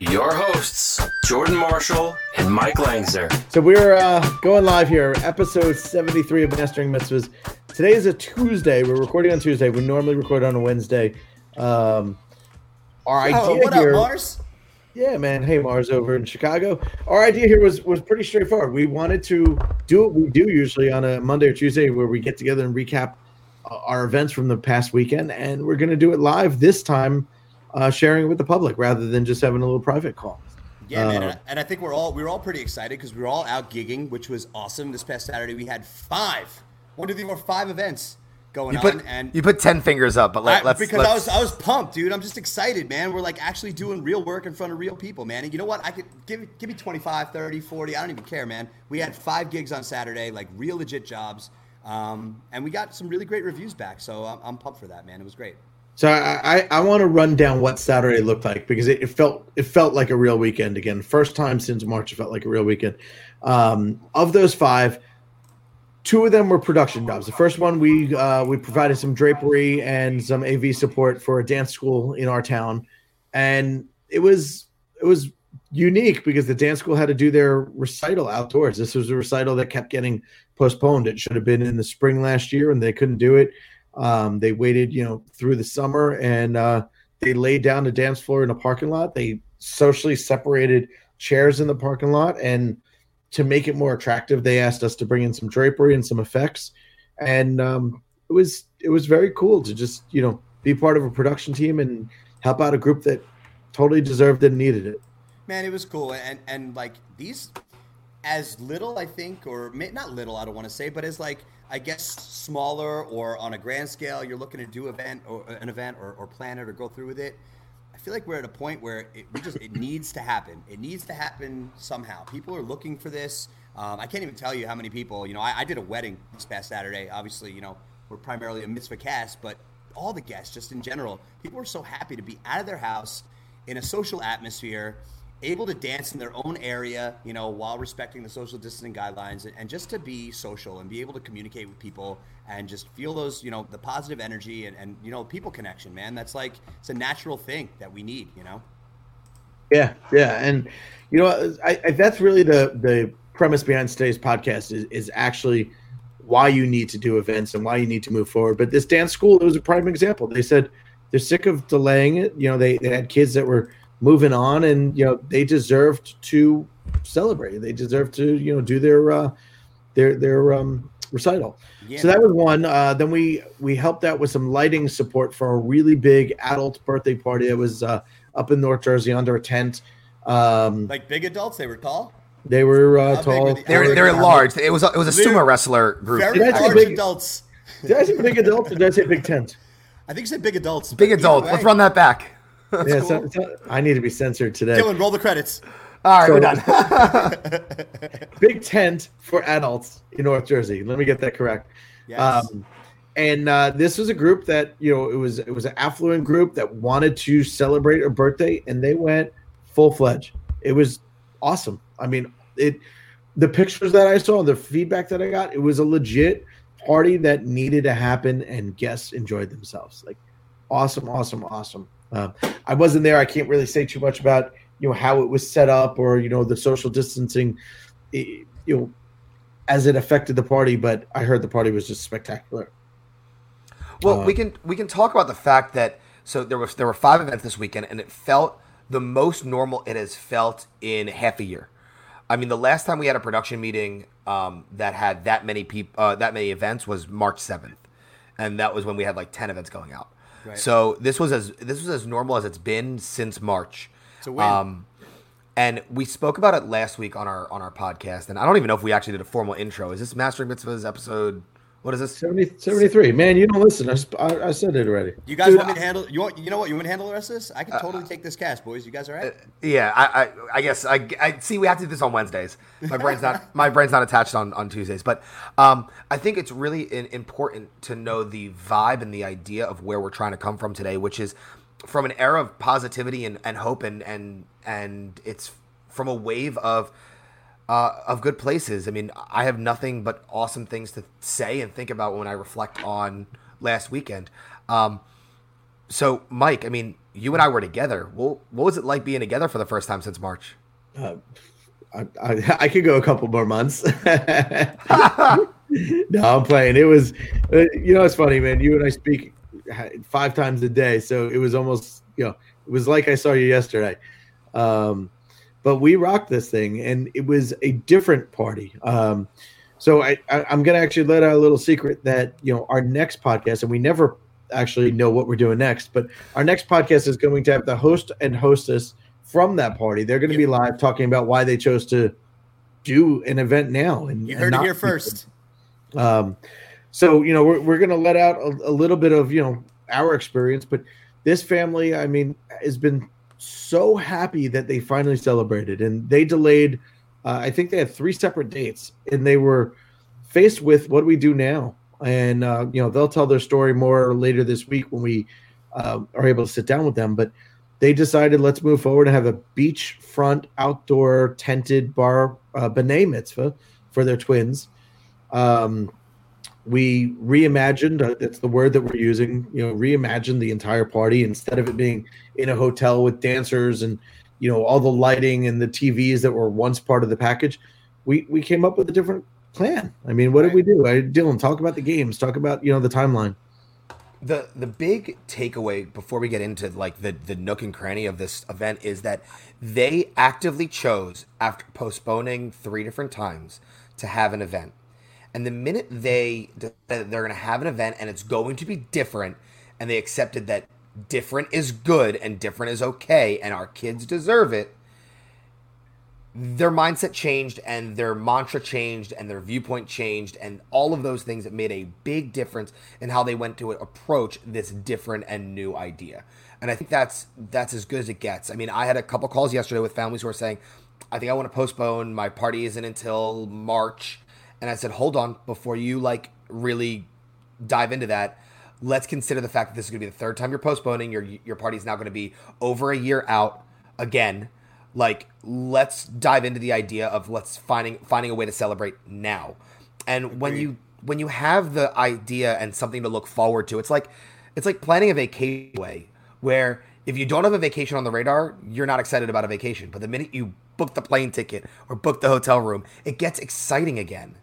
your hosts, Jordan Marshall and Mike Langzer. So we're uh, going live here, episode 73 of Mastering Mitzvahs. Today is a Tuesday. We're recording on Tuesday. We normally record on a Wednesday. Um, our idea Oh, what here, up, Mars? yeah, man. Hey, Mars over in Chicago. Our idea here was was pretty straightforward. We wanted to do what we do usually on a Monday or Tuesday, where we get together and recap uh, our events from the past weekend, and we're going to do it live this time, uh, sharing it with the public rather than just having a little private call. Yeah, man, and I, and I think we're all we were all pretty excited because we were all out gigging, which was awesome. This past Saturday, we had five, one, two, three, four, five events going You put on, and you put ten fingers up, but let, I- let's because let's, I was I was pumped, dude. I'm just excited, man. We're like actually doing real work in front of real people, man. And you know what? I could give me- give me 25, 30, 40. I don't even care, man. We had five gigs on Saturday, like real legit jobs, um, and we got some really great reviews back. So I'm, I'm pumped for that, man. It was great. So I, I, I want to run down what Saturday looked like because it, it felt it felt like a real weekend again. First time since March, it felt like a real weekend. Um, of those five, two of them were production jobs. The first one we uh, we provided some drapery and some AV support for a dance school in our town, and it was it was unique because the dance school had to do their recital outdoors. This was a recital that kept getting postponed. It should have been in the spring last year, and they couldn't do it. Um, they waited, you know, through the summer, and uh, they laid down the dance floor in a parking lot. They socially separated chairs in the parking lot, and to make it more attractive, they asked us to bring in some drapery and some effects, and um, it was it was very cool to just you know be part of a production team and help out a group that totally deserved and needed it. Man, it was cool, and and like these, as little I think, or not little, I don't want to say, but as like I guess smaller or on a grand scale, you're looking to do event or an event or, or plan it or go through with it. I feel like we're at a point where it we just it needs to happen. It needs to happen somehow. People are looking for this. Um, I can't even tell you how many people. You know, I, I did a wedding this past Saturday. Obviously, you know, we're primarily a mitzvah cast, but all the guests, just in general, people are so happy to be out of their house in a social atmosphere, able to dance in their own area, you know, while respecting the social distancing guidelines, and, just to be social and be able to communicate with people and just feel those, you know, the positive energy and, and you know, people connection, man. That's like it's a natural thing that we need, you know. Yeah, yeah, and you know, I, I, that's really the the premise behind today's podcast is is actually why you need to do events and why you need to move forward. But this dance school, it was a prime example. They said they're sick of delaying it. You know, they, they had kids that were moving on, and you know, they deserved to celebrate. They deserved to you know do their uh, their their um, recital. Yeah. So that was one. Uh, then we we helped out with some lighting support for a really big adult birthday party. It was uh, up in North Jersey under a tent. Um, Like big adults, they were tall. they were uh, tall. were the- they're they're large. It was a, it was a They're sumo wrestler group. Very Did I say large big- adults. Did I say big adults or did I say big tent? I think you said big adults. Big but adults. Let's run that back. yeah, so- so- I need to be censored today. Dylan, roll the credits. All right, So- we're done. Big tent for adults in North Jersey. Let me get that correct. Yes. Um, and uh, this was a group that you know it was it was an affluent group that wanted to celebrate a birthday, and they went full fledged. It was awesome. I mean, it the pictures that I saw, the feedback that I got, it was a legit party that needed to happen, and guests enjoyed themselves. Like awesome, awesome, awesome. Um, I wasn't there. I can't really say too much about you know how it was set up or you know the social distancing, eh, you know, as it affected the party. But I heard the party was just spectacular. Well, Uh, we can we can talk about the fact that so there was there were five events this weekend, and it felt the most normal it has felt in half a year. I mean, the last time we had a production meeting um, that had that many people, uh, that many events was March seventh, and that was when we had like ten events going out. Right. So this was as this was as normal as it's been since March. It's a win. Um, and we spoke about it last week on our on our podcast, and I don't even know if we actually did a formal intro. Is this Mastering Mitzvahs episode What is this? 70, 73. Man, you don't listen. I, I, I said it already. You guys Dude, want me to handle? You want? You know what? You want me to handle the rest of this? I can totally take this cast, boys. You guys all right? Yeah, I, I, I guess I, I see. We have to do this on Wednesdays. My brain's not, my brain's not attached on, on Tuesdays. But um, I think it's really in, important to know the vibe and the idea of where we're trying to come from today, which is from an era of positivity and, and hope, and and and it's from a wave of uh, of good places. I mean, I have nothing but awesome things to say and think about when I reflect on last weekend. Um, so, Mike, I mean, you and I were together. What, what was it like being together for the first time since March? I, I, I could go a couple more months. no, I'm playing. It was, uh, you know, it's funny, man. You and I speak five times a day, so it was almost, you know, it was like I saw you yesterday. Um, but we rocked this thing, and it was a different party. Um, so I, I, I'm going to actually let out a little secret that you know our next podcast, and we never actually know what we're doing next, but our next podcast is going to have the host and hostess from that party. They're going to be live talking about why they chose to do an event now. And you and heard it here first. Um, so you know we're we're going to let out a, a little bit of you know our experience, but this family, I mean, has been so happy that they finally celebrated, and they delayed. Uh, I think they had three separate dates, and they were faced with what do we do now? And uh, you know they'll tell their story more later this week when we uh, are able to sit down with them. But they decided let's move forward and have a beachfront outdoor tented bar uh, mitzvah for their twins. Um, we reimagined uh, that's the word that we're using you know reimagined the entire party instead of it being in a hotel with dancers and you know all the lighting and the tvs that were once part of the package. We we came up with a different plan. I mean what did we do? I, dylan talk about the games. Talk about you know the timeline. The the big takeaway before we get into like the the nook and cranny of this event is that they actively chose after postponing three different times to have an event and the minute they they're going to have an event and it's going to be different and they accepted that different is good and different is okay and our kids deserve it their mindset changed and their mantra changed and their viewpoint changed and all of those things that made a big difference in how they went to approach this different and new idea. And i think that's that's as good as it gets. I mean i had a couple calls yesterday with families who are saying i think i want to postpone. My party isn't until march and i said hold on before you like really dive into that let's consider the fact that this is going to be the third time you're postponing your your party is now going to be over a year out again. Like let's dive into the idea of let's finding finding a way to celebrate now. And when you when you have the idea and something to look forward to it's like it's like planning a vacation way where if you don't have a vacation on the radar you're not excited about a vacation. But the minute you book the plane ticket or book the hotel room it gets exciting again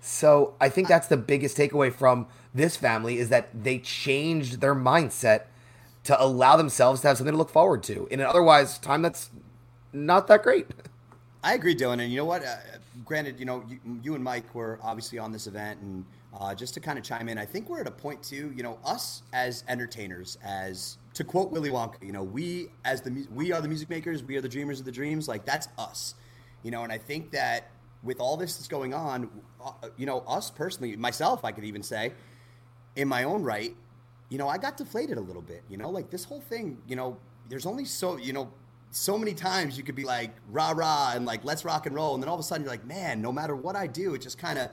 so i think that's the biggest takeaway from this family is that they changed their mindset to allow themselves to have something to look forward to in an otherwise time that's not that great. I agree, Dylan. And you know what? Uh, granted, you know, you, you, and Mike were obviously on this event, and uh, just to kind of chime in, I think we're at a point too. You know, us as entertainers, as to quote Willy Wonka, you know, we as the we are the music makers, we are the dreamers of the dreams. Like that's us, you know. And I think that with all this that's going on, uh, you know, us personally, myself, I could even say, in my own right, you know, I got deflated a little bit. You know, like this whole thing, you know, there's only so you know so many times you could be like rah rah and like let's rock and roll and then all of a sudden you're like man no matter what i do it just kind of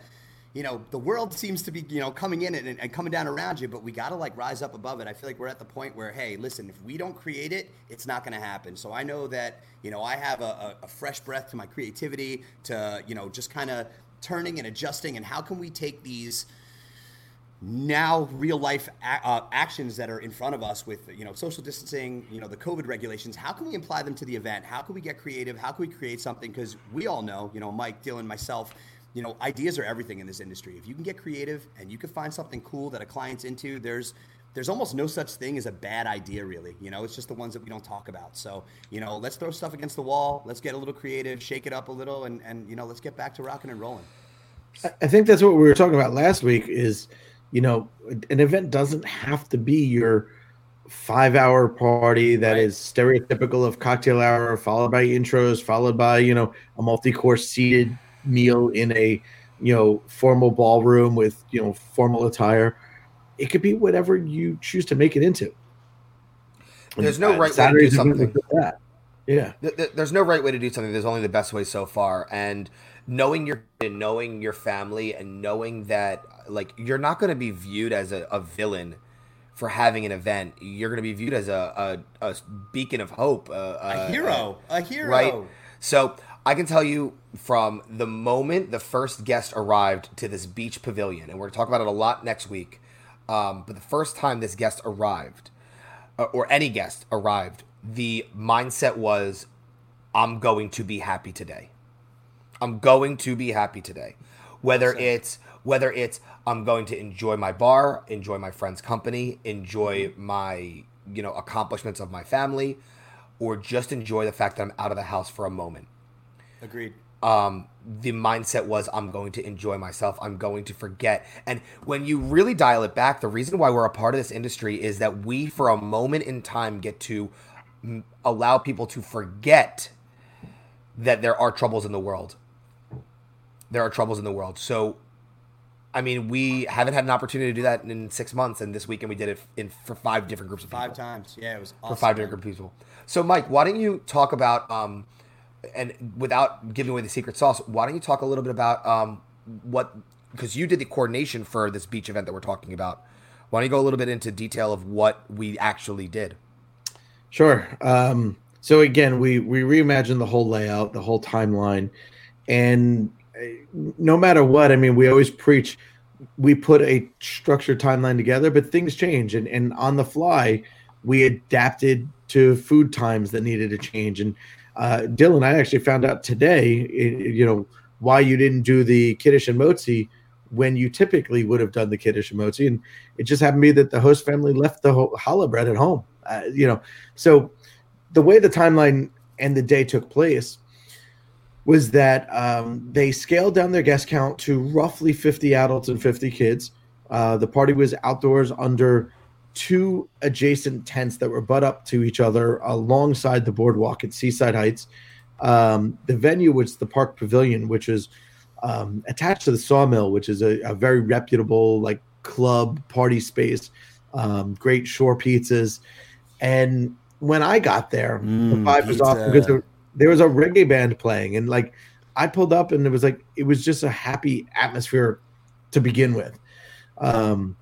you know the world seems to be you know coming in and, and coming down around you but we got to like rise up above it. I feel like we're at the point where hey listen if we don't create it it's not going to happen. So i know that you know i have a, a, fresh breath to my creativity to you know just kind of turning and adjusting and how can we take these now real life a- uh, actions that are in front of us with you know social distancing you know the covid regulations how can we apply them to the event? How can we get creative? How can we create something? Because we all know you know mike dylan myself you know ideas are everything in this industry. If you can get creative and you can find something cool that a client's into there's there's almost no such thing as a bad idea really. You know it's just the ones that we don't talk about. So you know let's throw stuff against the wall. Let's get a little creative shake it up a little and and you know let's get back to rocking and rolling. I think that's what we were talking about last week is you know, an event doesn't have to be your five hour party that Right. is stereotypical of cocktail hour, followed by intros, followed by, you know, a multi course seated meal in a you know, formal ballroom with you know formal attire. It could be whatever you choose to make it into. There's no And right way to do Saturday's a bit something. like that. Yeah. Th- th- There's no right way to do something. There's only the best way so far. And knowing your and knowing your family and knowing that like you're not going to be viewed as a, a villain for having an event. You're going to be viewed as a, a, a beacon of hope, uh, A hero, a hero. right? So I can tell you from the moment the first guest arrived to this beach pavilion, and we're going to talk about it a lot next week. Um, but the first time this guest arrived, uh, or any guest arrived, the mindset was, "I'm going to be happy today. I'm going to be happy today." Whether it's whether it's I'm going to enjoy my bar, enjoy my friends' company, enjoy my you know accomplishments of my family, or just enjoy the fact that I'm out of the house for a moment Agreed. Um, the mindset was I'm going to enjoy myself. I'm going to forget. And when you really dial it back, the reason why we're a part of this industry is that we, for a moment in time, get to mm, allow people to forget that there are troubles in the world. There are troubles in the world. So, I mean, we haven't had an opportunity to do that in six months, and this weekend we did it in for five different groups of people Five times. Yeah, it was for awesome. five man. different people. So, Mike, why don't you talk about, um, and without giving away the secret sauce, why don't you talk a little bit about um, what, because you did the coordination for this beach event that we're talking about. Why don't you go a little bit into detail of what we actually did? Sure. Um, so again, we we reimagined the whole layout, the whole timeline, and uh, no matter what, I mean, we always preach. We put a structured timeline together, but things change, and and on the fly, we adapted to food times that needed to change. And uh, Dylan, I actually found out today, you know, why you didn't do the kiddush and motzi when you typically would have done the kiddush and motzi, and it just happened to be that the host family left the challah bread at home. Uh, you know, so the way the timeline and the day took place was that um, they scaled down their guest count to roughly 50 adults and 50 kids. Uh, the party was outdoors under two adjacent tents that were butt up to each other alongside the boardwalk at Seaside Heights. Um, the venue was the Park Pavilion, which is um, attached to the Sawmill, which is a, a very reputable like club party space. Um, great shore pizzas, and when I got there, the Mm, vibe was off because there, there was a reggae band playing, and like I pulled up, and it was like it was just a happy atmosphere to begin with. Um,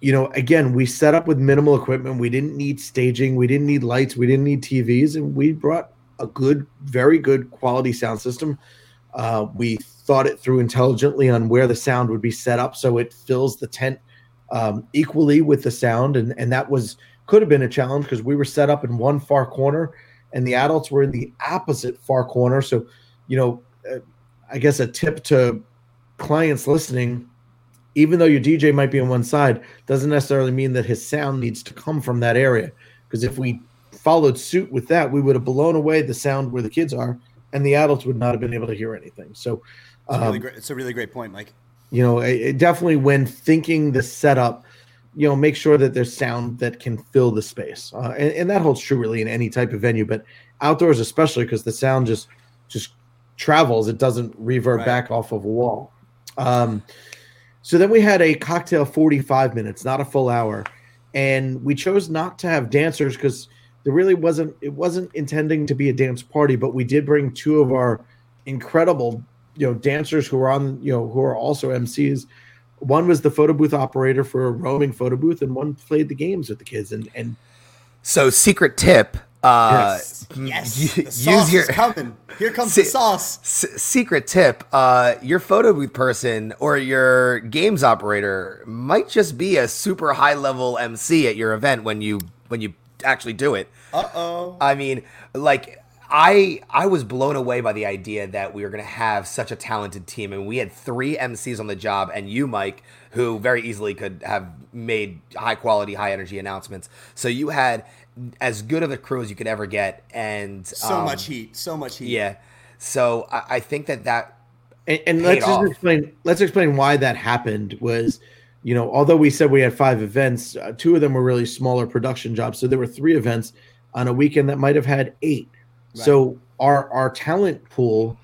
you know, again, we set up with minimal equipment. We didn't need staging. We didn't need lights. We didn't need TVs, and we brought a good, very good quality sound system. Uh, we thought it through intelligently on where the sound would be set up so it fills the tent um, equally with the sound, and and that was could have been a challenge because we were set up in one far corner, and the adults were in the opposite far corner. So, you know, uh, I guess a tip to clients listening even though your DJ might be on one side, doesn't necessarily mean that his sound needs to come from that area. Because if we followed suit with that, we would have blown away the sound where the kids are, and the adults would not have been able to hear anything. So, It's, a really um, great, it's a really great point, Mike. you know, it, it definitely when thinking the setup, you know, make sure that there's sound that can fill the space, uh, and, and that holds true really in any type of venue, but outdoors especially because the sound just just travels. It doesn't revert Right. back off of a wall. Um, so then we had a cocktail 45 minutes, not a full hour, and we chose not to have dancers because there really wasn't it wasn't intending to be a dance party, but we did bring two of our incredible you know dancers who are on you know who are also MCs. One was the photo booth operator for a roaming photo booth, and one played the games with the kids. And and So, secret tip. Uh, Yes. Yes, u- the sauce is coming. Here comes the sauce. S- secret tip: uh, your photo booth person or your games operator might just be a super high level MC at your event when you when you actually do it. Uh oh. I mean, like I I was blown away by the idea that we were going to have such a talented team, and we had three MCs on the job, and you, Mike, who very easily could have made high quality, high energy announcements. So you had as good of a crew as you could ever get, and So um, much heat. So much heat. Yeah. So I, I think that that and, and Paid let's just explain let's explain why that happened was you know although we said we had five events uh, two of them were really smaller production jobs so there were three events on a weekend that might have had eight so our our talent pool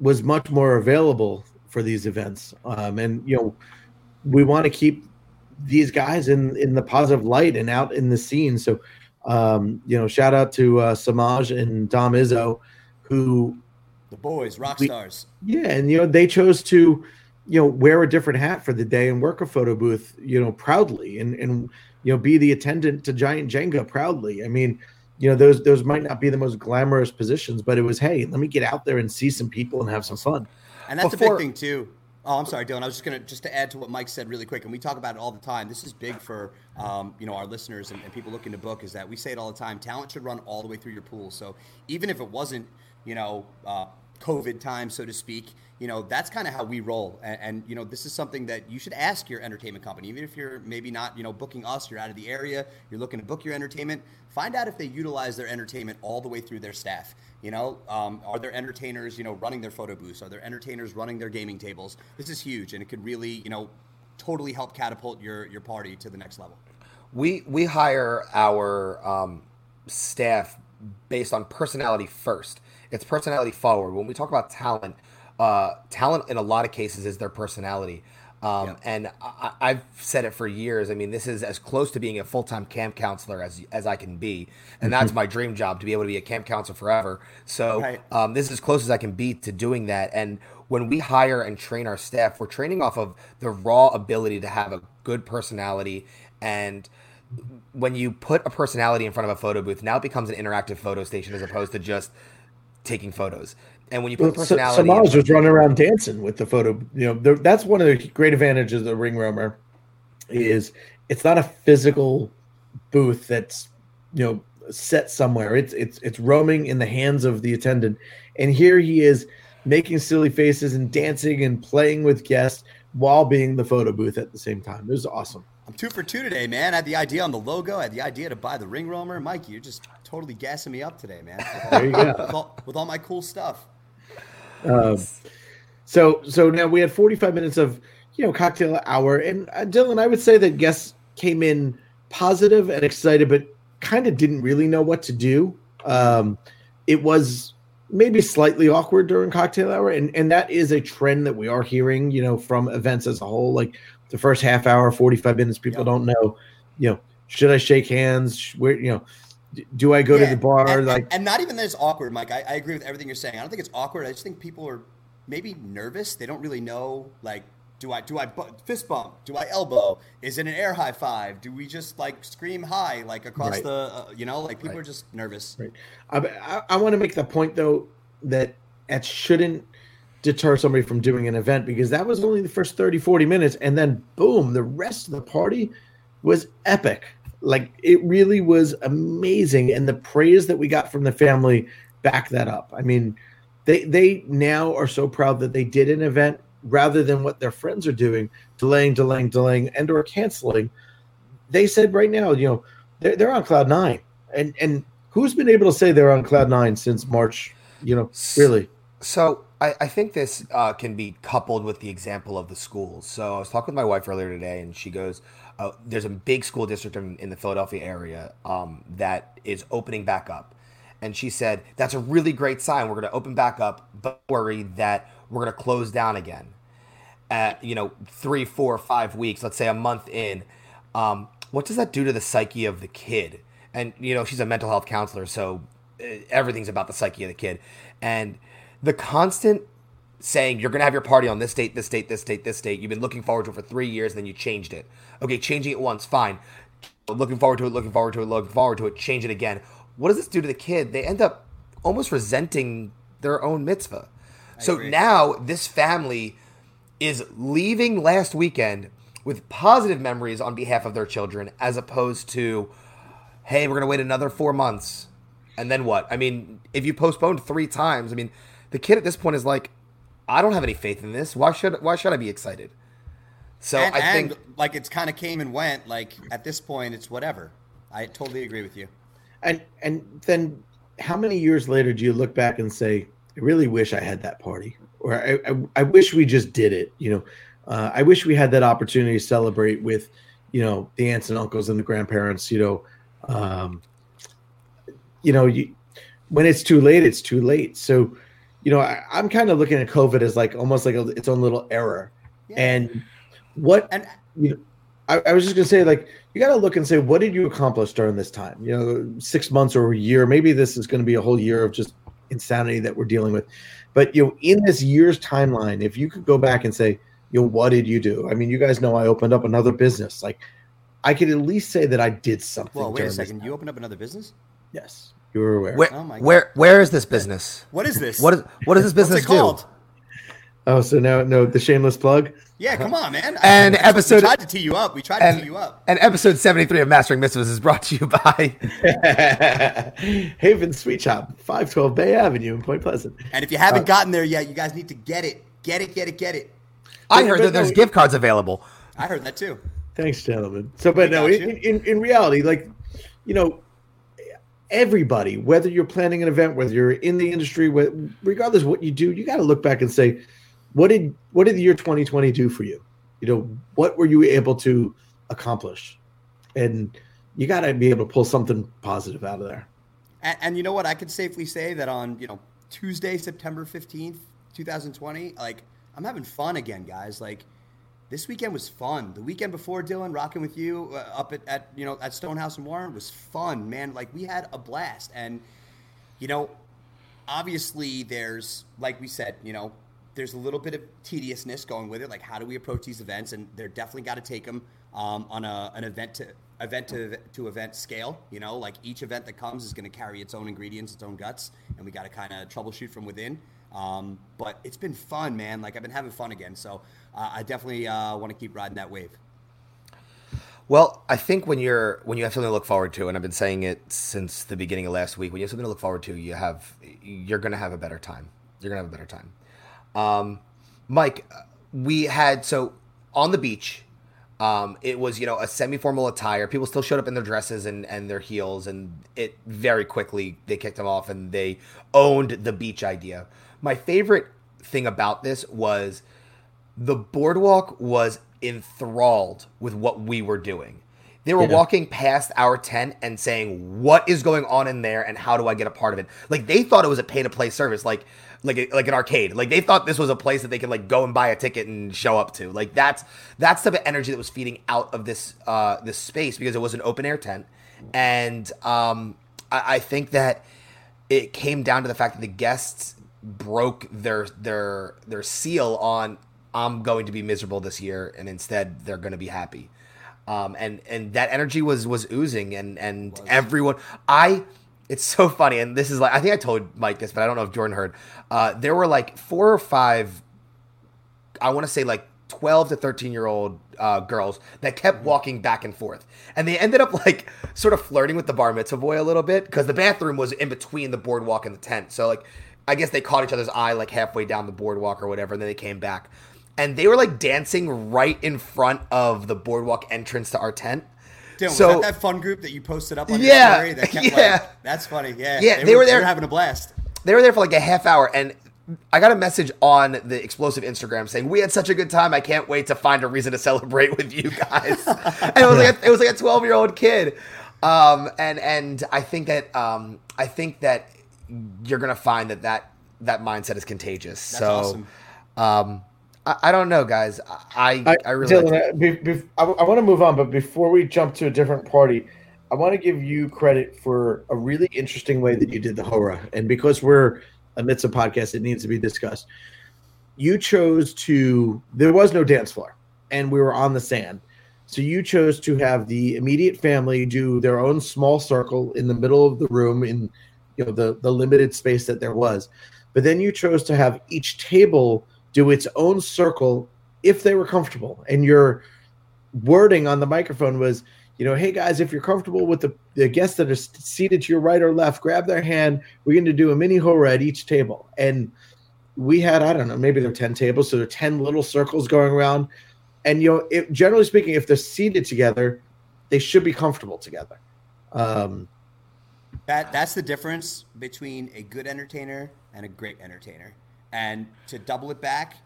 was much more available for these events, um, and you know we want to keep these guys in in the positive light and out in the scene. So, um, you know, shout out to uh, Samaj and Dom Izzo, who the boys, rock we- stars. yeah, and you know they chose to, you know, wear a different hat for the day and work a photo booth, you know, proudly and and you know be the attendant to Giant Jenga proudly. I mean, you know, those those might not be the most glamorous positions, but it was hey, let me get out there and see some people and have some fun. And that's a big thing too. Oh, I'm sorry, Dylan. I was just gonna just to add to what Mike said really quick, and we talk about it all the time. This is big for um, you know our listeners and, and people looking to book. Is that we say it all the time? Talent should run all the way through your pool. So even if it wasn't you know uh, COVID time, so to speak, you know that's kind of how we roll. And, and you know this is something that you should ask your entertainment company, even if you're maybe not you know booking us, you're out of the area, you're looking to book your entertainment. Find out if they utilize their entertainment all the way through their staff. You know, um, are there entertainers, you know, running their photo booths? Are there entertainers running their gaming tables? This is huge, and it could really, you know, totally help catapult your your party to the next level. We we hire our um, staff based on personality first. It's personality forward. When we talk about talent, uh, talent in a lot of cases is their personality. Um, Yep. And I, I've said it for years. I mean, this is as close to being a full time camp counselor as as I can be, and that's my dream job to be able to be a camp counselor forever. So Right. um, this is as close as I can be to doing that. And when we hire and train our staff, we're training off of the raw ability to have a good personality. And when you put a personality in front of a photo booth, now it becomes an interactive photo station as opposed to just taking photos. And when you put Well, Sa- personality, in- Samaj was running around dancing with the photo. You know, there- that's one of the great advantages of the ring roamer is it's not a physical booth that's you know set somewhere. It's it's it's roaming in the hands of the attendant, and here he is making silly faces and dancing and playing with guests while being the photo booth at the same time. It was awesome. I'm two for two today, man. I had the idea on the logo. I had the idea to buy the ring roamer. Mike, you're just totally gassing me up today, man. With all, There you go. With all, with all my cool stuff. Um, so so now we had 45 minutes of you know cocktail hour, and uh, Dylan, I would say that guests came in positive and excited, but kind of didn't really know what to do. Um, it was maybe slightly awkward during cocktail hour, and and that is a trend that we are hearing, you know, from events as a whole. Like the first half hour, 45 minutes, people Yeah. don't know, you know, should I shake hands? Where you know. Do I go Yeah, to the bar? and, like and, not even that it's awkward, Mike. I, I agree with everything you're saying. I don't think it's awkward. I just think people are maybe nervous. They don't really know, like, do I do I bu- fist bump? Do I elbow? Is it an air high five? Do we just like scream high like across Right. the, uh, you know, like people Right. are just nervous. Right. I, I, I want to make the point though that that shouldn't deter somebody from doing an event because that was only the first 30 40 minutes and then boom the rest of the party was epic like it really was amazing and the praise that we got from the family back that up. I mean they they now are so proud that they did an event rather than what their friends are doing delaying delaying delaying and or canceling. They said right now you know they're, they're on cloud nine. And and who's been able to say they're on cloud nine since march you know really? So I, I think this uh, can be coupled with the example of the schools. So I was talking with my wife earlier today, and she goes, "There's a big school district in, in the Philadelphia area um, that is opening back up." And she said, "That's a really great sign. We're going to open back up, but worry that we're going to close down again." At you know, three, four, five weeks, let's say a month in, um, what does that do to the psyche of the kid? And you know, she's a mental health counselor, so uh, everything's about the psyche of the kid. And the constant saying you're going to have your party on this date, this date, this date, this date. You've been looking forward to it for three years, then you changed it. Okay, changing it once, fine. Looking forward to it, looking forward to it, looking forward to it, change it again. What does this do to the kid? They end up almost resenting their own mitzvah. So agree. now this family is leaving last weekend with positive memories on behalf of their children, as opposed to, hey, we're going to wait another four months. And then what? I mean, if you postponed three times, I mean, the kid at this point is like, I don't have any faith in this. Why should why should I be excited? So and, I and, think like it's kind of came and went. Like at this point, it's whatever. I totally agree with you. and and then how many years later do you look back and say i really wish i had that party or i, I, I wish we just did it you know uh, i wish we had that opportunity to celebrate with you know the aunts and uncles and the grandparents you know um, you know you, when it's too late it's too late so you know, I, I'm kind of looking at COVID as like almost like a, its own little error. Yeah. And what And you know, I, I was just gonna say, like, you got to look and say, what did you accomplish during this time? You know, six months or a year. Maybe this is going to be a whole year of just insanity that we're dealing with. But you know, in this year's timeline, if you could go back and say, you know, what did you do? I mean, you guys know I opened up another business. Like, I could at least say that I did something. well, wait a second. You opened up another business? Yes, you were aware. Where, Oh my God. where, where is this business? What is this? What is, what does this What's business it called? do? Oh, so now no, the shameless plug. Yeah, come on, man. And we episode- tried to tee you up. We tried to tee you up. And episode 73 of Mastering Mitzvahs is brought to you by Haven Sweet Shop, five twelve Bay Avenue in Point Pleasant. And if you haven't Uh, gotten there yet, you guys need to get it. Get it, get it, get it. I heard that there's no- gift cards available. I heard that too. Thanks, gentlemen. So, but We no, in, in, in reality, like, you know, everybody, whether you're planning an event, whether you're in the industry, regardless what you do, you got to look back and say, what did what did the year 2020 do for you? You know, what were you able to accomplish? And you got to be able to pull something positive out of there. And, and you know what? I can safely say that on you know Tuesday, September fifteenth, two thousand twenty. Like I'm having fun again, guys. Like this weekend was fun. The weekend before, Dylan, rocking with you uh, up at, at you know at Stonehouse and Warren was fun, man. Like we had a blast, and you know, obviously there's like we said, you know, there's a little bit of tediousness going with it. Like how do we approach these events? And they're definitely got to take them um, on a, an event to event to to event scale. You know, like each event that comes is going to carry its own ingredients, its own guts, and we got to kind of troubleshoot from within. Um, but it's been fun, man. Like I've been having fun again. So uh, I definitely uh, want to keep riding that wave. Well, I think when you're when you have something to look forward to, and I've been saying it since the beginning of last week, when you have something to look forward to, you have you're gonna have a better time. You're gonna have a better time. Um, Mike, we had so on the beach. Um, it was you know a semi-formal attire. People still showed up in their dresses and and their heels, and it very quickly they kicked them off and they owned the beach idea. My favorite thing about this was the boardwalk was enthralled with what we were doing. They were Yeah. walking past our tent and saying, "What is going on in there, and how do I get a part of it?" Like they thought it was a pay to play service, like like a, like an arcade. Like they thought this was a place that they could like go and buy a ticket and show up to. Like that's that's the energy that was feeding out of this uh, this space because it was an open air tent, and um, I, I think that it came down to the fact that the guests broke their their their seal on I'm going to be miserable this year, and instead they're going to be happy. Um, and and that energy was was oozing, and and everyone, I. It's so funny, and this is like I think I told Mike this, but I don't know if Jordan heard. Uh, there were like four or five I want to say like 12 to 13 year old uh, girls that kept walking back and forth. And they ended up like sort of flirting with the bar mitzvah boy a little bit because the bathroom was in between the boardwalk and the tent. So, like, I guess they caught each other's eye like halfway down the boardwalk or whatever. And then they came back. And they were like dancing right in front of the boardwalk entrance to our tent. Dylan, So- was that that fun group that you posted up on Yeah, your story? That kept, yeah. Like, that's funny. Yeah, Yeah, they were there- having a blast. they were there for like a half hour and I got a message on the explosive Instagram saying we had such a good time. I can't wait to find a reason to celebrate with you guys. and it was like a, it was like a twelve year old kid, um, and and I think that um, I think that you're gonna find that that that mindset is contagious. That's so, awesome. um, I, I don't know, guys. I I, I really Dylan, like be, be, I, want to move on, but before we jump to a different party, I want to give you credit for a really interesting way that you did the Hora. And because we're a Mitzvah podcast, it needs to be discussed. You chose to, there was no dance floor, and we were on the sand. So you chose to have the immediate family do their own small circle in the middle of the room in you know the the limited space that there was. But then you chose to have each table do its own circle if they were comfortable. And your wording on the microphone was, you know, hey guys, if you're comfortable with the, the guests that are seated to your right or left, grab their hand. We're going to do a mini hora at each table. And we had, I don't know, maybe there are 10 tables. So there are 10 little circles going around. And, you know, it, generally speaking, if they're seated together, they should be comfortable together. Um, That that's the difference between a good entertainer and a great entertainer. And to double it back,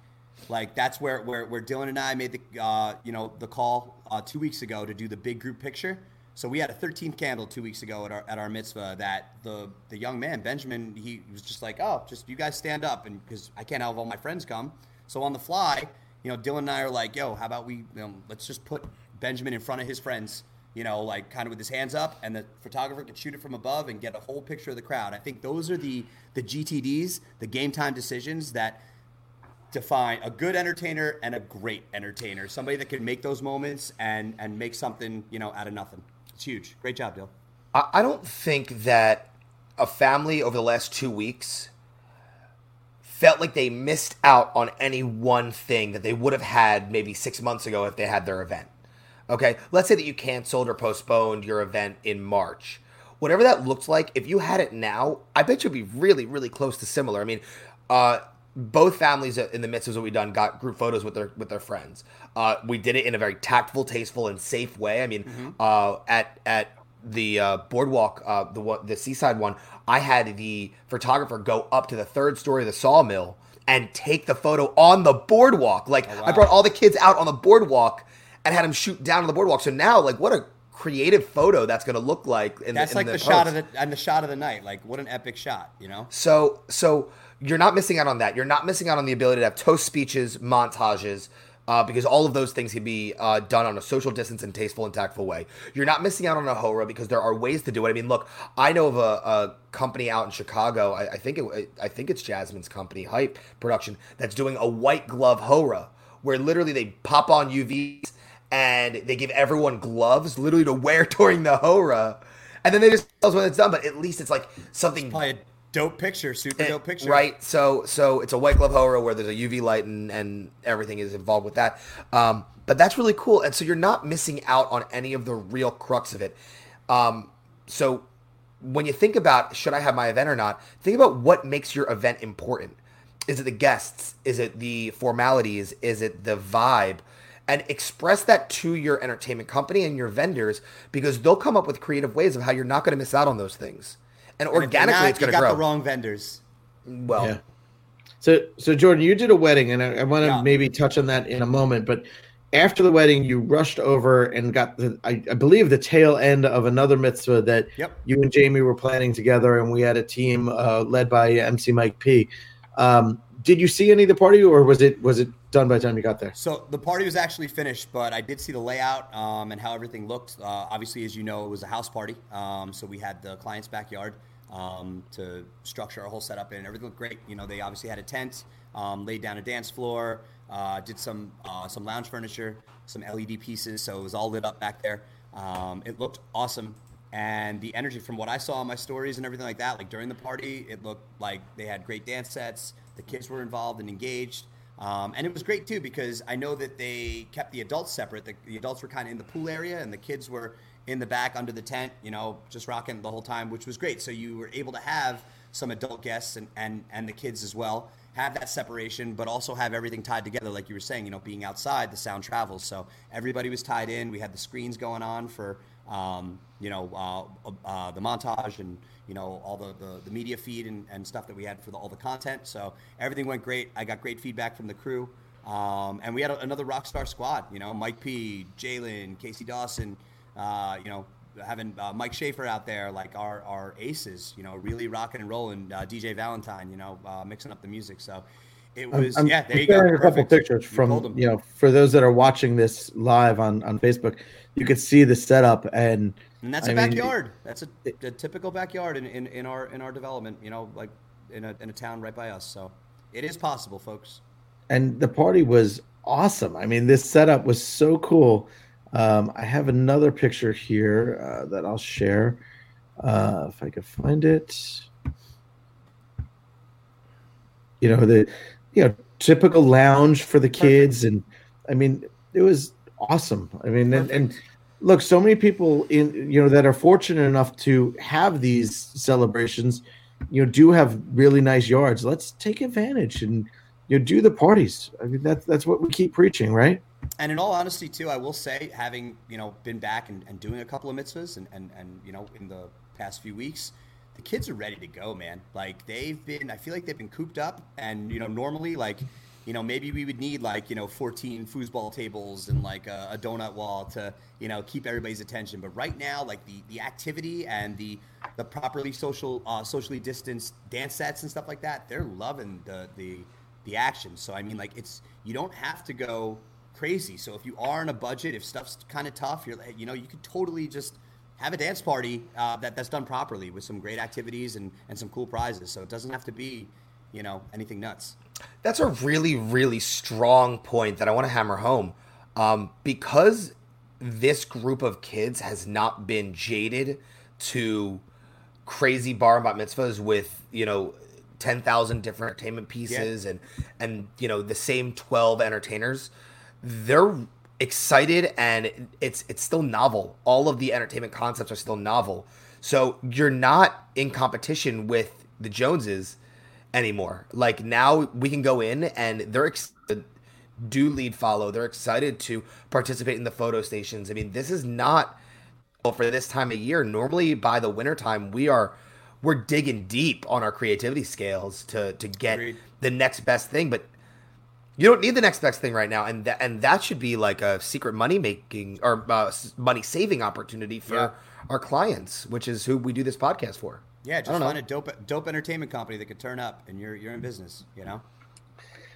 like that's where where, where Dylan and I made the uh, you know the call uh, two weeks ago to do the big group picture. So we had a 13th candle two weeks ago at our at our mitzvah that the the young man Benjamin he was just like, oh, just you guys stand up and because I can't have all my friends come. So on the fly, you know, Dylan and I are like, yo, how about we you know, let's just put Benjamin in front of his friends, you know, like kind of with his hands up, and the photographer can shoot it from above and get a whole picture of the crowd. I think those are the the GTDs, the game time decisions that define a good entertainer and a great entertainer. Somebody that can make those moments and and make something, you know, out of nothing. It's huge. Great job, Dill. I, I don't think that a family over the last two weeks felt like they missed out on any one thing that they would have had maybe six months ago if they had their event. Okay, let's say that you canceled or postponed your event in March. Whatever that looked like, if you had it now, I bet you'd be really, really close to similar. I mean, uh, both families in the midst of what we've done got group photos with their with their friends. Uh, we did it in a very tactful, tasteful, and safe way. I mean, mm-hmm. uh, at at the uh, boardwalk, uh, the the seaside one, I had the photographer go up to the third story of the sawmill and take the photo on the boardwalk. Like oh, wow. I brought all the kids out on the boardwalk and had him shoot down on the boardwalk. So now, like, what a creative photo that's going to look like. In that's the, like the, the shot of the and the shot of the night. Like, what an epic shot, you know? So, so you're not missing out on that. You're not missing out on the ability to have toast speeches, montages. Uh, because all of those things can be uh, done on a social distance and tasteful and tactful way. You're not missing out on a hora because there are ways to do it. I mean, look, I know of a, a company out in Chicago. I, I, think it, I think it's Jasmine's company, Hype Production, that's doing a white glove hora where literally they pop on UVs and they give everyone gloves literally to wear during the hora. And then they just tell us when it's done, but at least it's like something it's probably a dope picture, super dope picture. Right. So so it's a white glove hora where there's a UV light and, and everything is involved with that. Um, but that's really cool. And so you're not missing out on any of the real crux of it. Um, so when you think about should I have my event or not, think about what makes your event important. Is it the guests? Is it the formalities? Is it the vibe? And express that to your entertainment company and your vendors because they'll come up with creative ways of how you're not going to miss out on those things. And, and organically, not, it's going to grow. Got the wrong vendors. Well, yeah. so so Jordan, you did a wedding, and I, I want to yeah. maybe touch on that in a moment. But after the wedding, you rushed over and got the I, I believe the tail end of another mitzvah that yep. you and Jamie were planning together, and we had a team uh, led by MC Mike P. Um, did you see any of the party, or was it was it done by the time you got there? So the party was actually finished, but I did see the layout um, and how everything looked. Uh, obviously, as you know, it was a house party, um, so we had the client's backyard um, to structure our whole setup in. Everything looked great. You know, they obviously had a tent, um, laid down a dance floor, uh, did some uh, some lounge furniture, some LED pieces, so it was all lit up back there. Um, it looked awesome and the energy from what I saw on my stories and everything like that, like during the party, it looked like they had great dance sets. The kids were involved and engaged. Um, and it was great too because I know that they kept the adults separate. The, the adults were kind of in the pool area and the kids were in the back under the tent, you know, just rocking the whole time, which was great. So you were able to have some adult guests and, and, and the kids as well have that separation, but also have everything tied together, like you were saying, you know, being outside, the sound travels. So everybody was tied in. We had the screens going on for um, you know, uh, uh, the montage and, you know, all the, the, the media feed and, and, stuff that we had for the, all the content. So everything went great. I got great feedback from the crew. Um, and we had a, another rock star squad, you know, Mike P, Jalen, Casey Dawson, uh, you know, having uh, Mike Schaefer out there, like our, our aces, you know, really rocking and rolling. Uh, DJ Valentine, you know, uh, mixing up the music. So it was, I'm, yeah, there I'm you go. a couple pictures from, you know, for those that are watching this live on, on Facebook you could see the setup and and that's I a mean, backyard. That's a, a, typical backyard in, in, in our in our development. You know, like in a in a town right by us. So it is possible, folks. And the party was awesome. I mean, this setup was so cool. Um, I have another picture here uh, that I'll share uh, if I could find it. You know the you know typical lounge for the kids, and I mean it was awesome. I mean, and, and, look, so many people in you know that are fortunate enough to have these celebrations, you know, do have really nice yards. Let's take advantage and you know do the parties. I mean, that's that's what we keep preaching, right? And in all honesty, too, I will say, having you know been back and, and doing a couple of mitzvahs, and, and and you know in the past few weeks, the kids are ready to go, man. Like they've been, I feel like they've been cooped up, and you know normally like you know, maybe we would need like, you know, 14 foosball tables and like a, a, donut wall to, you know, keep everybody's attention. But right now, like the, the activity and the, the properly social, uh, socially distanced dance sets and stuff like that, they're loving the, the, the action. So, I mean, like it's, you don't have to go crazy. So if you are on a budget, if stuff's kind of tough, you're, you know, you could totally just have a dance party uh, that, that's done properly with some great activities and, and some cool prizes. So it doesn't have to be, you know, anything nuts. That's a really, really strong point that I want to hammer home. Um, because this group of kids has not been jaded to crazy bar and bat mitzvahs with, you know, 10,000 different entertainment pieces yeah. and, and, you know, the same 12 entertainers. They're excited and it's it's still novel. All of the entertainment concepts are still novel. So you're not in competition with the Joneses anymore. Like now we can go in and they're ex- do lead follow. They're excited to participate in the photo stations. I mean, this is not well, for this time of year. Normally by the wintertime we are we're digging deep on our creativity scales to to get Agreed. the next best thing, but you don't need the next best thing right now, and that and that should be like a secret money making or uh, money saving opportunity for yeah. our clients, which is who we do this podcast for. Yeah, just find know. a dope dope entertainment company that could turn up, and you're you're in business. You know.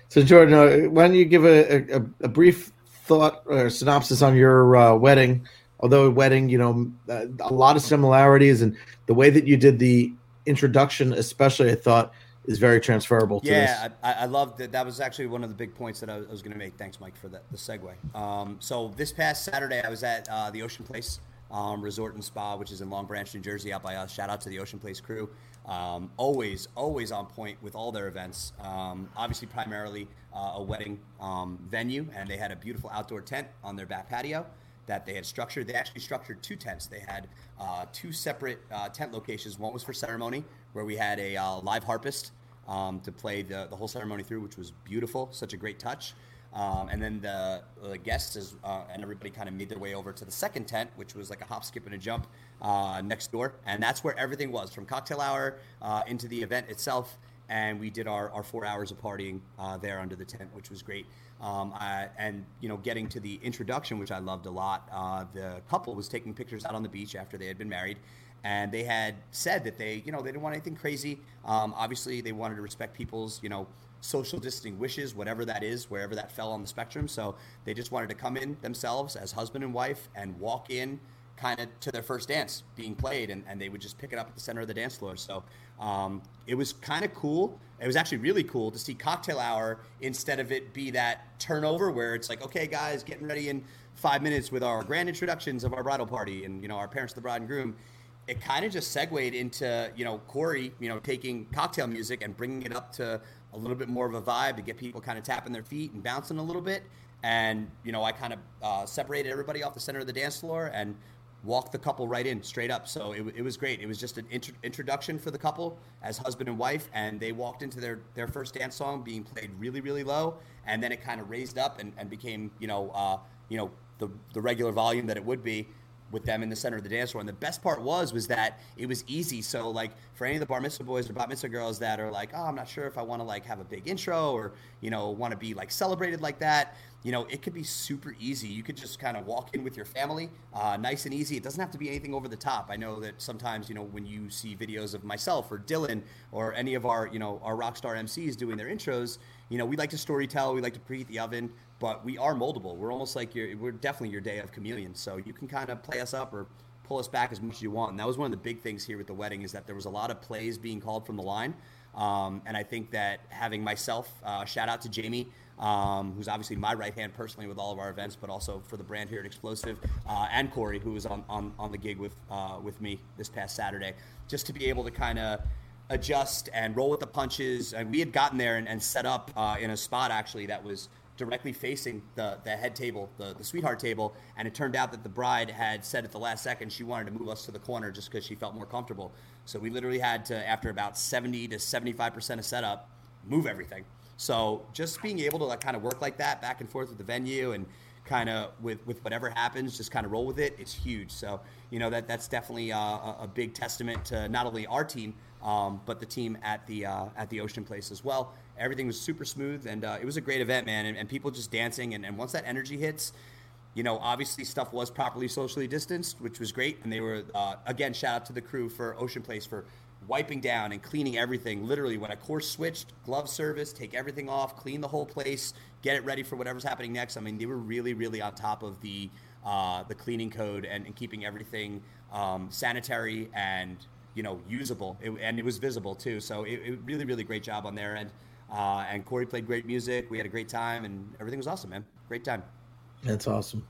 So Jordan, uh, why don't you give a, a, a, brief thought or synopsis on your uh, wedding? Although wedding, you know, uh, a lot of similarities, and the way that you did the introduction, especially, I thought is very transferable to yeah, I, I love that. That was actually one of the big points that I was, was going to make. Thanks, Mike, for that the segue. Um, so this past Saturday, I was at uh, the Ocean Place um, Resort and Spa, which is in Long Branch, New Jersey, out by us. Shout out to the Ocean Place crew. Um, always, always on point with all their events. Um, obviously, primarily uh, a wedding um, venue, and they had a beautiful outdoor tent on their back patio that they had structured. They actually structured two tents. They had uh, two separate uh, tent locations. One was for ceremony, where we had a uh, live harpist um, to play the, the whole ceremony through, which was beautiful, such a great touch. Um, and then the, the guests is, uh, and everybody kind of made their way over to the second tent, which was like a hop, skip, and a jump uh, next door. And that's where everything was from cocktail hour uh, into the event itself. And we did our, our four hours of partying uh, there under the tent, which was great. Um, I, and you know, getting to the introduction, which I loved a lot. Uh, the couple was taking pictures out on the beach after they had been married, and they had said that they, you know, they didn't want anything crazy. Um, obviously, they wanted to respect people's, you know, social distancing wishes, whatever that is, wherever that fell on the spectrum. So they just wanted to come in themselves as husband and wife and walk in kind of to their first dance being played, and, and they would just pick it up at the center of the dance floor. So um, it was kind of cool. It was actually really cool to see cocktail hour instead of it be that turnover where it's like, okay, guys, getting ready in five minutes with our grand introductions of our bridal party and you know our parents, the bride and groom it kind of just segued into you know Corey, you know, taking cocktail music and bringing it up to a little bit more of a vibe to get people kind of tapping their feet and bouncing a little bit. And you know, I kind of uh, separated everybody off the center of the dance floor and walked the couple right in straight up. So it, it was great. It was just an intro- introduction for the couple as husband and wife, and they walked into their their first dance song being played really really low, and then it kind of raised up and, and became you know uh, you know the the regular volume that it would be with them in the center of the dance floor. And the best part was was that it was easy. So like for any of the bar mitzvah boys or bar mitzvah girls that are like, oh, I'm not sure if I want to like have a big intro or you know want to be like celebrated like that. You know, it could be super easy. You could just kind of walk in with your family, uh, nice and easy. It doesn't have to be anything over the top. I know that sometimes you know when you see videos of myself or Dylan or any of our you know our rock star MCs doing their intros, you know we like to story tell, we like to preheat the oven but we are moldable. We're almost like your, we're definitely your day of chameleon. So you can kind of play us up or pull us back as much as you want. And that was one of the big things here with the wedding is that there was a lot of plays being called from the line. Um, and I think that having myself, uh, shout out to Jamie, um, who's obviously my right hand personally with all of our events, but also for the brand here at Explosive, uh, and Corey, who was on, on, on the gig with, uh, with me this past Saturday, just to be able to kind of adjust and roll with the punches. And we had gotten there and, and set up uh, in a spot actually that was directly facing the, the head table, the, the sweetheart table, and it turned out that the bride had said at the last second she wanted to move us to the corner just because she felt more comfortable. So we literally had to, after about 70 to 75% of setup, move everything. So just being able to like kind of work like that back and forth with the venue and kind of with with whatever happens, just kind of roll with it. It's huge. So you know that that's definitely uh, a, big testament to not only our team, um, but the team at the uh, at the Ocean Place as well. Everything was super smooth, and uh, it was a great event, man. And, and people just dancing, and, and once that energy hits, you know, obviously stuff was properly socially distanced, which was great. And they were, uh, again, shout out to the crew for Ocean Place for wiping down and cleaning everything. Literally, when a course switched, glove service, take everything off, clean the whole place, get it ready for whatever's happening next. I mean, they were really, really on top of the uh, the cleaning code and, and keeping everything um, sanitary and you know usable. It, and it was visible too. So it, it really, really great job on their end. Uh, and Corey played great music. We had a great time, and everything was awesome, man. Great time. That's awesome.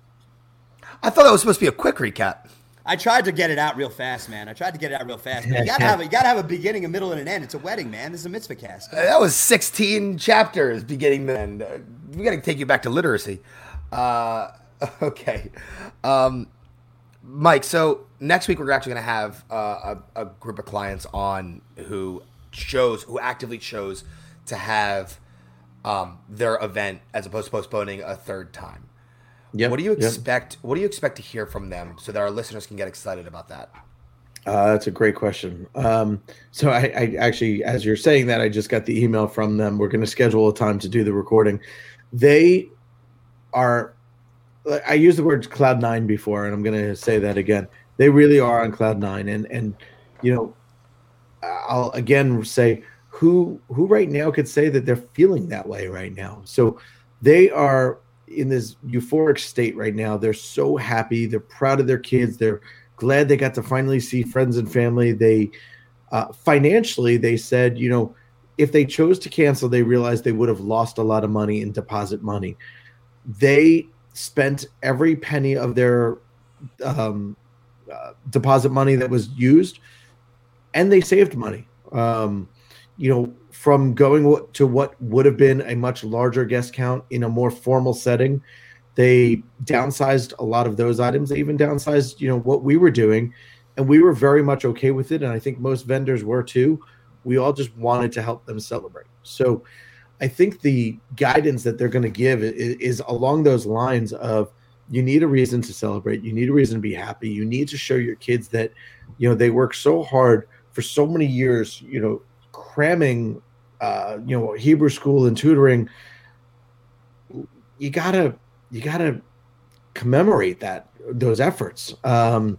I thought that was supposed to be a quick recap. I tried to get it out real fast, man. I tried to get it out real fast. You gotta have a, you gotta have a beginning, a middle, and an end. It's a wedding, man. This is a mitzvah cast. Uh, That was 16 chapters beginning to end. Uh, We got to take you back to literacy. Uh, okay. Um, Mike, so next week we're actually to have uh, a, a group of clients on who chose, who actively chose to have um, their event as opposed to postponing a third time. Yep, What do you yep. expect? What do you expect to hear from them so that our listeners can get excited about that? Uh, that's a great question. Um, so I, I actually, as you're saying that, I just got the email from them. We're going to schedule a time to do the recording. They are. I used the word cloud nine before, and I'm going to say that again. They really are on cloud nine, and and you know, I'll again say who who right now could say that they're feeling that way right now. So they are in this euphoric state right now. They're so happy. They're proud of their kids. They're glad they got to finally see friends and family. They uh, financially, they said, you know, if they chose to cancel, they realized they would have lost a lot of money in deposit money. They spent every penny of their um, uh, deposit money that was used, and they saved money. Um, you know, from going to what would have been a much larger guest count in a more formal setting, they downsized a lot of those items. They even downsized, you know, what we were doing, and we were very much okay with it. And I think most vendors were too. We all just wanted to help them celebrate. So, I think the guidance that they're going to give is, is along those lines of you need a reason to celebrate, you need a reason to be happy, you need to show your kids that, you know, they work so hard for so many years, you know, cramming, uh, you know, Hebrew school and tutoring. You gotta you gotta commemorate that those efforts. Um,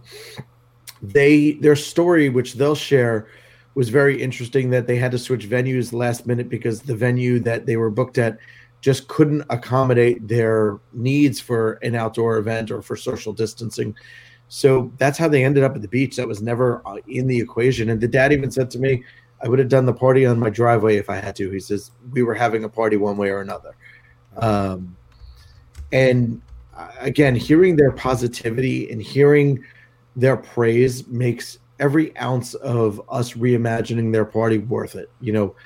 they their story, which they'll share, was very interesting. That they had to switch venues last minute because the venue that they were booked at just couldn't accommodate their needs for an outdoor event or for social distancing. So that's how they ended up at the beach. That was never uh, in the equation. And the dad even said to me, I would have done the party on my driveway if I had to. He says, We were having a party one way or another. Um, and again, hearing their positivity and hearing their praise makes every ounce of us reimagining their party worth it. You know,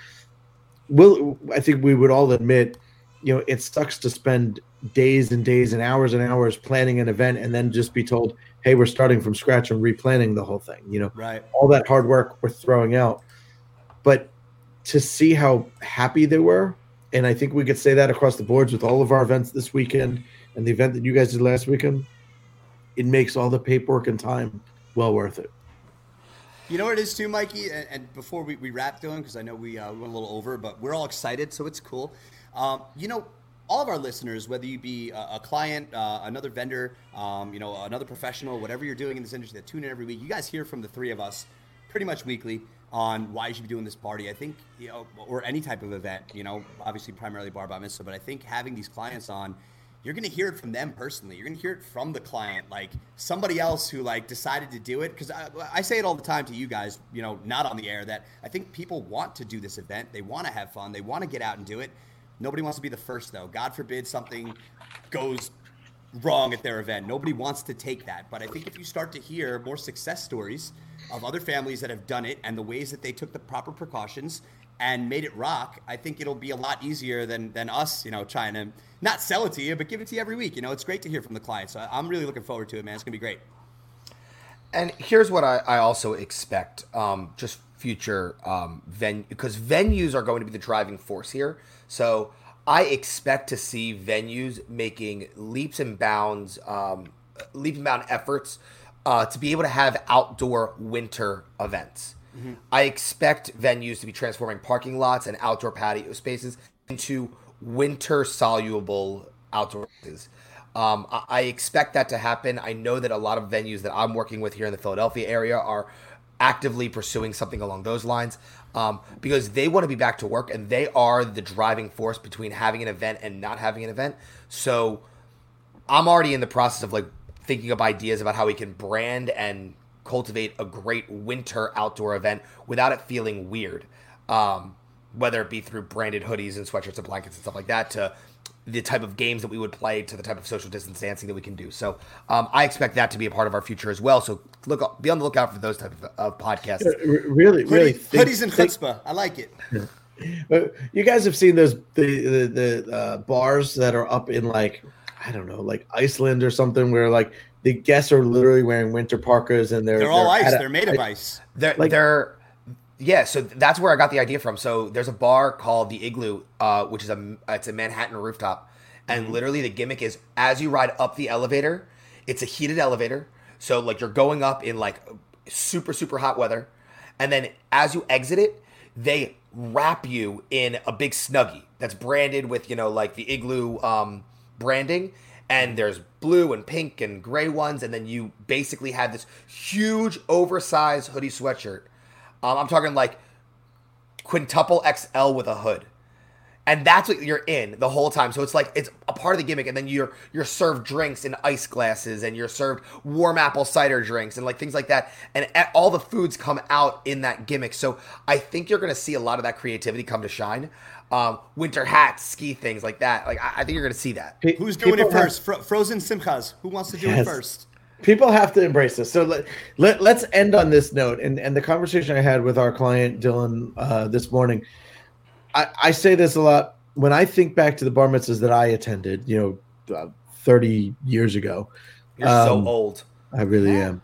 will I think we would all admit, you know, it sucks to spend days and days and hours and hours planning an event and then just be told, hey, we're starting from scratch and replanning the whole thing. You know, Right. all that hard work we're throwing out. But to see how happy they were, and I think we could say that across the boards with all of our events this weekend and the event that you guys did last weekend, it makes all the paperwork and time well worth it. You know what it is too, Mikey. And, and before we, we wrap, Dylan, because I know we, uh, went a little over, but we're all excited, so it's cool. Um, you know, all of our listeners, whether you be a, a client, uh, another vendor, um, you know, another professional, whatever you're doing in this industry, that tune in every week. You guys hear from the three of us pretty much weekly on why you should be doing this party. I think, you know, or any type of event. You know, obviously primarily bar but I think having these clients on you're going to hear it from them personally. You're going to hear it from the client, like somebody else who like decided to do it. Because I, I say it all the time to you guys, you know, not on the air, that I think people want to do this event. They want to have fun. They want to get out and do it. Nobody wants to be the first, though. God forbid something goes wrong at their event. Nobody wants to take that. But I think if you start to hear more success stories of other families that have done it and the ways that they took the proper precautions and made it rock, I think it'll be a lot easier than than us, you know, trying to not sell it to you, but give it to you every week. You know, it's great to hear from the clients. So I'm really looking forward to it, man. It's gonna be great. And here's what I, I also expect: um, just future um, venue because venues are going to be the driving force here. So I expect to see venues making leaps and bounds, um, leap and bound efforts uh, to be able to have outdoor winter events. Mm-hmm. I expect venues to be transforming parking lots and outdoor patio spaces into winter soluble outdoor spaces. Um, I, I expect that to happen. I know that a lot of venues that I'm working with here in the Philadelphia area are actively pursuing something along those lines um, because they want to be back to work and they are the driving force between having an event and not having an event. So I'm already in the process of like thinking of ideas about how we can brand and cultivate a great winter outdoor event without it feeling weird. Um, whether it be through branded hoodies and sweatshirts and blankets and stuff like that to the type of games that we would play to the type of social distance dancing that we can do. So um, I expect that to be a part of our future as well. So look, be on the lookout for those type of, of podcasts. Really, really, think, hoodies and think, chutzpah. I like it. you guys have seen those the the, the uh, bars that are up in like I don't know, like Iceland or something, where like the guests are literally wearing winter parkas and they're they're all they're ice. A, they're made of ice. They're like, they're yeah. So that's where I got the idea from. So there's a bar called the Igloo, uh, which is a it's a Manhattan rooftop, and mm-hmm. literally the gimmick is as you ride up the elevator, it's a heated elevator. So like you're going up in like super super hot weather, and then as you exit it, they wrap you in a big snuggie that's branded with you know like the Igloo um, branding and there's blue and pink and gray ones, and then you basically have this huge oversized hoodie sweatshirt. Um, I'm talking like quintuple XL with a hood. And that's what you're in the whole time. So it's like it's a part of the gimmick, and then you're you're served drinks in ice glasses, and you're served warm apple cider drinks, and like things like that. And all the foods come out in that gimmick. So I think you're going to see a lot of that creativity come to shine um, winter hats, ski things like that. Like I, I think you're going to see that. P- Who's doing it first? Have, Frozen Simchas. Who wants to do yes. it first? People have to embrace this. So let, let let's end on this note. And and the conversation I had with our client Dylan uh, this morning, I, I say this a lot when I think back to the bar mitzvahs that I attended. You know, uh, thirty years ago. You're um, so old. I really yeah. am.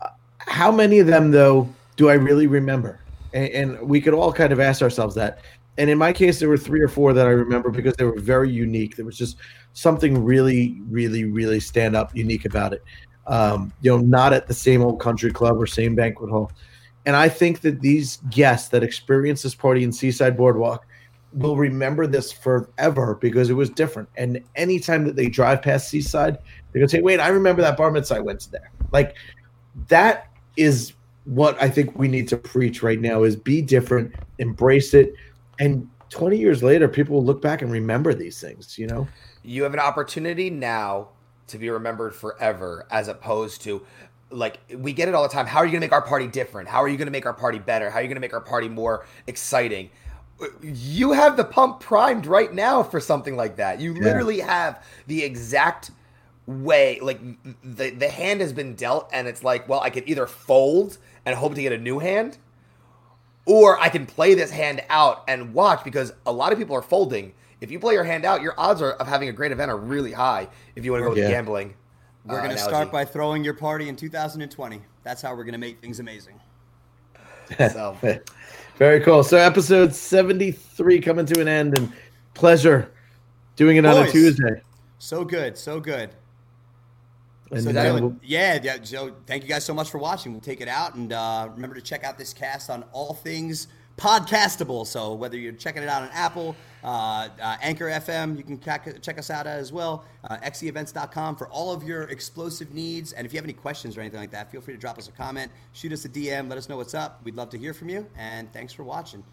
Uh, how many of them though do I really remember? And, and we could all kind of ask ourselves that and in my case, there were three or four that I remember because they were very unique. There was just something really, really, really stand up unique about it. Um, you know, not at the same old country club or same banquet hall. And I think that these guests that experience this party in Seaside Boardwalk will remember this forever because it was different. And anytime that they drive past Seaside, they're gonna say, "Wait, I remember that bar mitzvah I went to there." Like that is what I think we need to preach right now: is be different, embrace it and 20 years later people will look back and remember these things you know? You have an opportunity now to be remembered forever as opposed to like we get it all the time. How are you going to make our party different? How are you going to make our party better? How are you going to make our party more exciting? You have the pump primed right now for something like that. You literally have the exact way like the the hand has been dealt and it's like well i could either fold and hope to get a new hand or I can play this hand out and watch because a lot of people are folding. If you play your hand out, your odds are, of having a great event are really high if you want to go with yeah. gambling. We're uh, going to start by throwing your party in 2020. That's how we're going to make things amazing. so. Very cool. So episode 73 coming to an end and pleasure doing it Boys, on a Tuesday. So good. So good. And so Dylan, yeah, yeah. So thank you guys so much for watching. We'll take it out and uh, remember to check out this cast on all things podcastable. So whether you're checking it out on Apple, uh, uh, Anchor FM, you can check, check us out as well. Uh, xeevents.com for all of your explosive needs. And if you have any questions or anything like that, feel free to drop us a comment, shoot us a DM, let us know what's up. We'd love to hear from you. And thanks for watching.